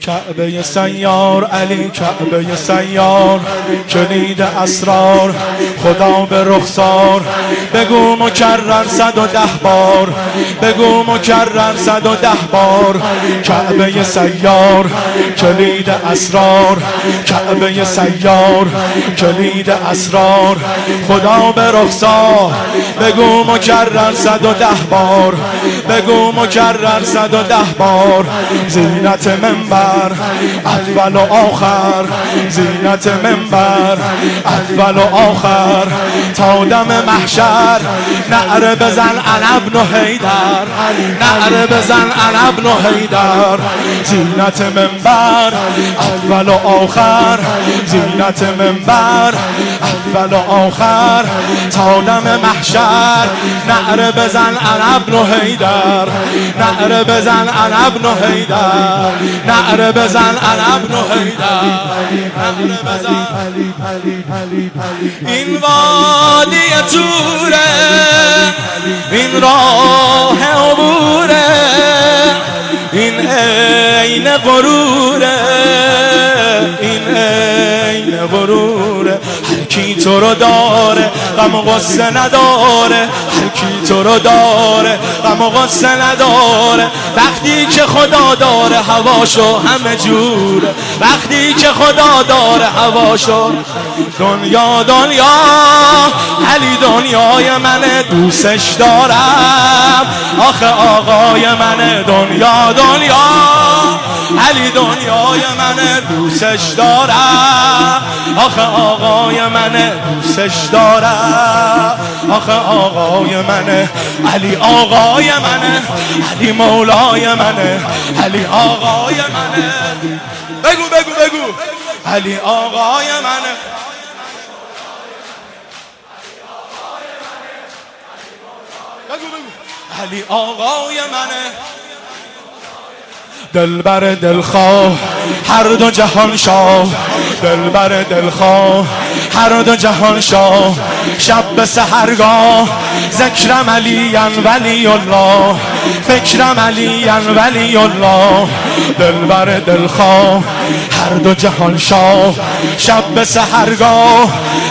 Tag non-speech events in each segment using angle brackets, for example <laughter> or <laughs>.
کعبه سیار علی کعبه سیار کلید اسرار. خدا به رخسار. بگو مکرر صد و ده بار. بگو مکرر صد و ده بار. کعبه سیار کلید اسرار. کعبه سیار کلید اسرار. خدا به رخسار. بگو مکرر صد و ده بار. بگو مکرر صد و ده بار. زینت منبر اول و آخر. زینت منبر اول و آخر. تا دم محشر. نعره بزن انا ابن حیدر. نعره بزن انا ابن حیدر. زینت منبر اول و آخر. زینت منبر اول و آخر. تا دم محشر. نعره بزن انا ابن حیدر. نعره بزن انا ابن حیدر. نعره بزن انا ابن حیدر. نعره بزن. این وادی توره این راه عبوره. این عین غروره این عین غروره کی تو رو داره غم و غصه نداره. هر کی تو رو داره غم و غصه نداره. وقتی که خدا داره هواشو همه جوره. وقتی که خدا داره هواشو دنیا دنیا علی دنیای منه دوستش دارم. آخه آقای منه دنیا دنیا. علی دنیای منه دوستش دارم. آخه آقای منه دوستش دارم. آخه آقای منه علی آقای منه علی مولای منه علی آقای منه بگو بگو بگو. علی آقای منه بگو بگو. علی آقای منه دلبر دلخواه هر دو جهان شاه. دلبر دلخواه هر دو جهان شاه شب به سهرگاه ذکرم علی ولی الله فکرم علی ولی الله. دلبر دلخواه هر دو جهان شاه شب به سهرگاه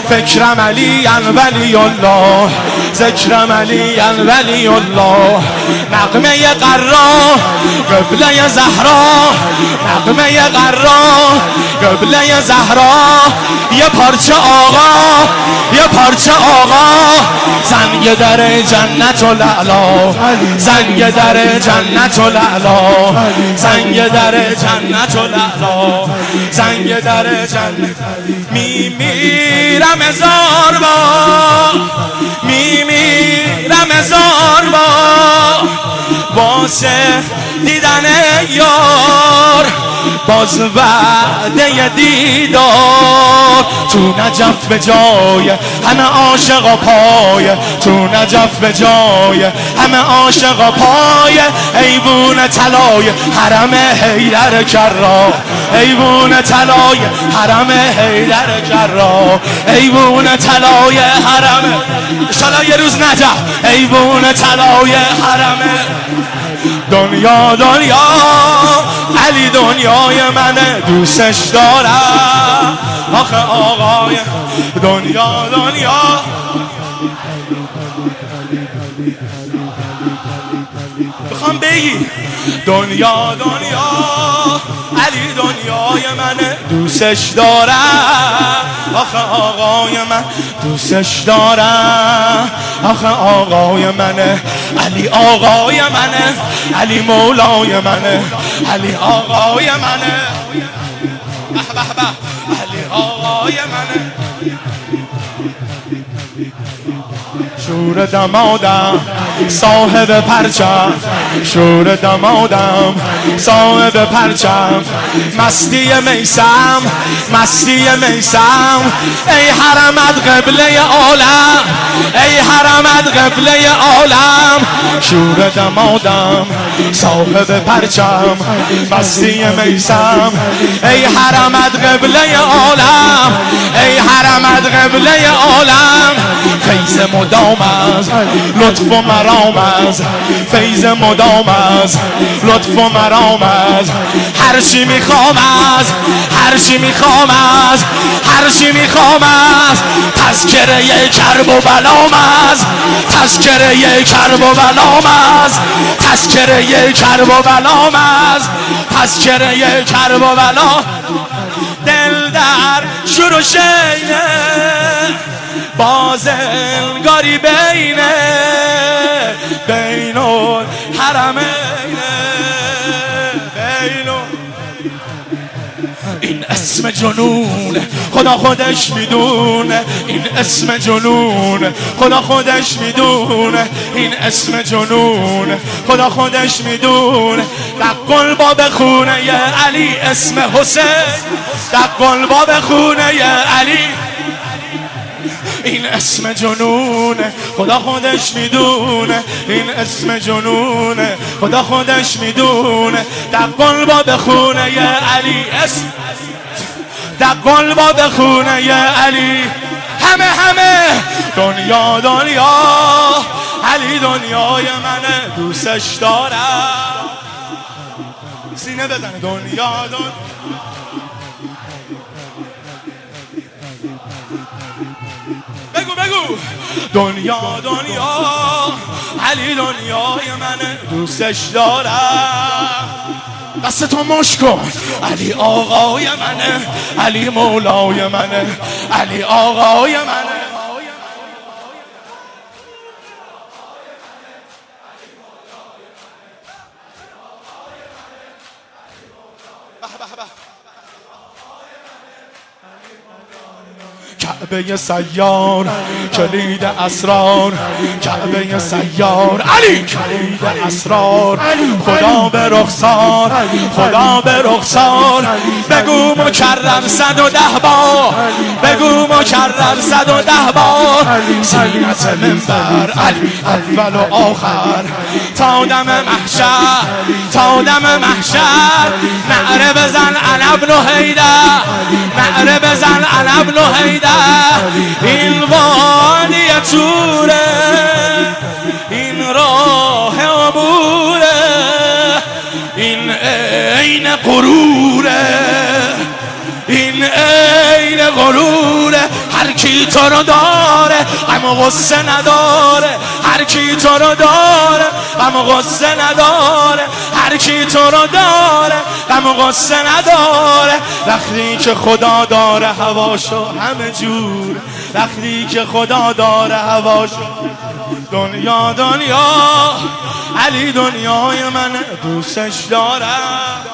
فکرم علی ولی الله ذکرم علی ولی الله. نقمه قرا قبله زهرا نقمه قرا قبله زهرا یه پارچه آقا یه پارچه آقا. زنگ در جنت و لعلا زنگ در جنت و لعلا. زنگ در جنت و لعلا زنگ در جنت. می میرم هزار با می میرم هزار با واسه دیدن یار باز وعده دیدار. تو نجف به جای همه عاشق پای تو نجف به جای همه عاشق پای. ایوون طلای حرم حیدر کرا ایوون طلای حرم حیدر کرا. ایوون طلای حرم شالا یه روز نجف. ایوون طلای حرم دنیا دنیا علی دنیای منه دوستش دارم. آخه آقای دنیا دنیا. بخوام بگی دنیا دنیا. علی دنیای منه دوستش دارم. آخه آقای من دوستش دارم. آخه آقای منه علی آقای منه علی مولای منه علی آقای منه. به به علی آقای منه. شور دمادم صاحب پرچم. شور دمادم صاحب پرچم. مستی میسم مستی میسم. ای حرمت قبله عالم ای حرمت قبله عالم. شور دمادم صاحب پرچم. مستی میسم ای حرمت قبله عالم. ای حرمت قبله عالم فیض مدام از لطف و مرام از فیض مدام از لطف و مرام از هر چی می‌خوام از هر چی می‌خوام از هر چی می‌خوام از. تذکره کرب و بلام از تذکره کرب و بلام از تذکره کرب و بلام از تذکره کرب و بلام دل در شروع شینه بازنگاری بینه. اسم جنون. خدا خودش می‌دونه این اسم جنون. خدا خودش می‌دونه این اسم جنون. خدا خودش می‌دونه در با خونه علی اسم حسین. در با خونه علی. این اسم جنونه خدا خودش می‌دونه این اسم جنونه خدا خودش می‌دونه در با بخونه ی علی اسم در با بخونه ی علی. همه همه دنیا دنیا علی دنیای منه دوستش دارم. سینه بزنه دنیا دنیا. بگو بگو. دنیا دنیا علی دنیای منه دوستش دارم. دست تو مش کن. علی آقای منه. علی مولای منه. علی آقای منه. کعبه سیار کلید اسرار کعبه سیار. علی! کلید اسرار. خدا به رخسار خدا به رخسار. بگو مکرر صد و ده بار بگو مکرر صد و ده بار. سینت منبر علی اول و آخر. تا دم محشر تا دم محشر. نعره بزن عنب ابن حیدر نعره بزن عنب ابن <laughs> I'll be. کی تو رو داره؟ اما غصه نداره. هر کی تو رو داره اما غصه نداره. هر کی تو رو داره و غصه نداره. وقتی که خدا داره هواشو همه جور. وقتی که خدا داره هواشو. دنیا دنیا علی دنیای من دوستش دارم